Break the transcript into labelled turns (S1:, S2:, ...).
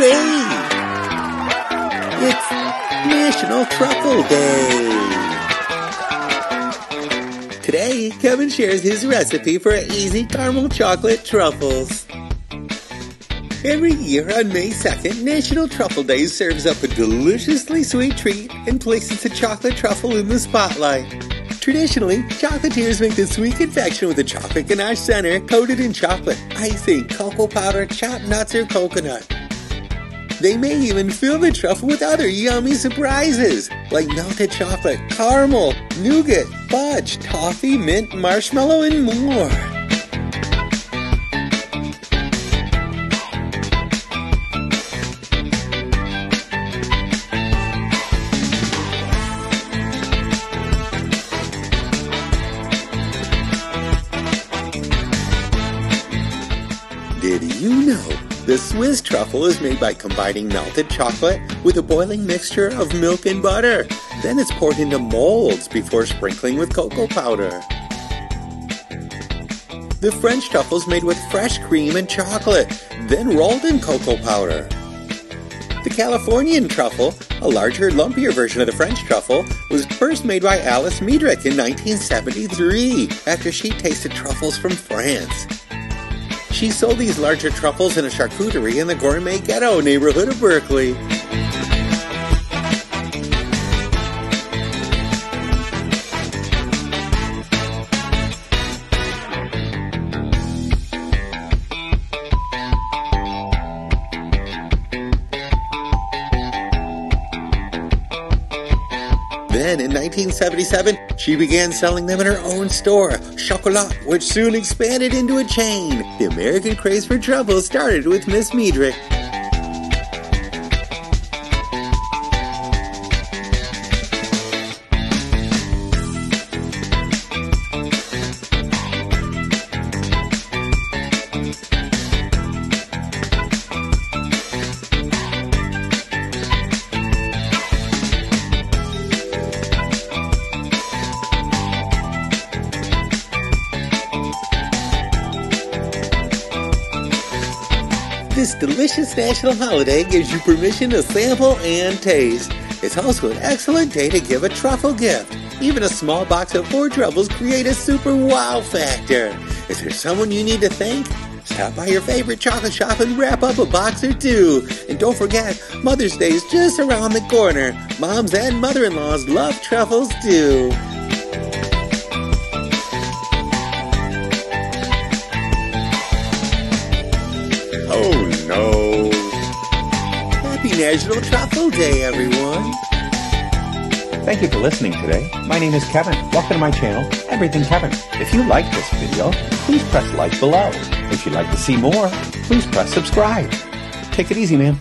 S1: Hooray! It's National Truffle Day! Today, Kevin shares his recipe for easy caramel chocolate truffles. Every year on May 2nd, National Truffle Day serves up a deliciously sweet treat and places the chocolate truffle in the spotlight. Traditionally, chocolatiers make the sweet confection with a chocolate ganache center coated in chocolate, icing, cocoa powder, chopped nuts, or coconut. They may even fill the truffle with other yummy surprises, like melted chocolate, caramel, nougat, fudge, toffee, mint, marshmallow, and more. Did you know the Swiss truffle is made by combining melted chocolate with a boiling mixture of milk and butter? Then it's poured into molds before sprinkling with cocoa powder. The French truffle is made with fresh cream and chocolate, then rolled in cocoa powder. The Californian truffle, a larger, lumpier version of the French truffle, was first made by Alice Medrich in 1973 after she tasted truffles from France. She sold these larger truffles in a charcuterie in the Gourmet Ghetto neighborhood of Berkeley. Then in 1977, she began selling them in her own store, Chocolat, which soon expanded into a chain. The American craze for truffles started with Miss Medrich. This delicious national holiday gives you permission to sample and taste. It's also an excellent day to give a truffle gift. Even a small box of four truffles create a super wow factor. Is there someone you need to thank? Stop by your favorite chocolate shop and wrap up a box or two. And don't forget, Mother's Day is just around the corner. Moms and mother-in-laws love truffles too. National Truffle Day, everyone.
S2: Thank you for listening today. My name is Kevin. Welcome to my channel, Everything Kevin. If you like this video, please press like below. If you'd like to see more, please press subscribe. Take it easy, man.